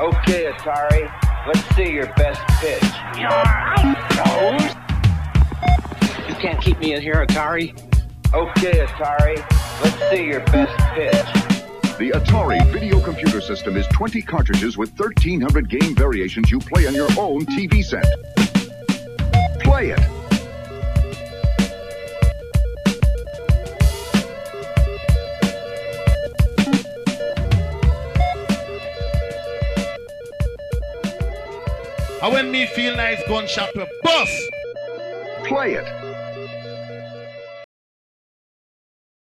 Okay, Atari, let's see your best pitch. You can't keep me in here, Atari. Okay, Atari, let's see your best pitch. The Atari video computer system is 20 cartridges with 1,300 game variations you play on your own TV set. Play it. And when me feel nice gunshot with bust. Play it.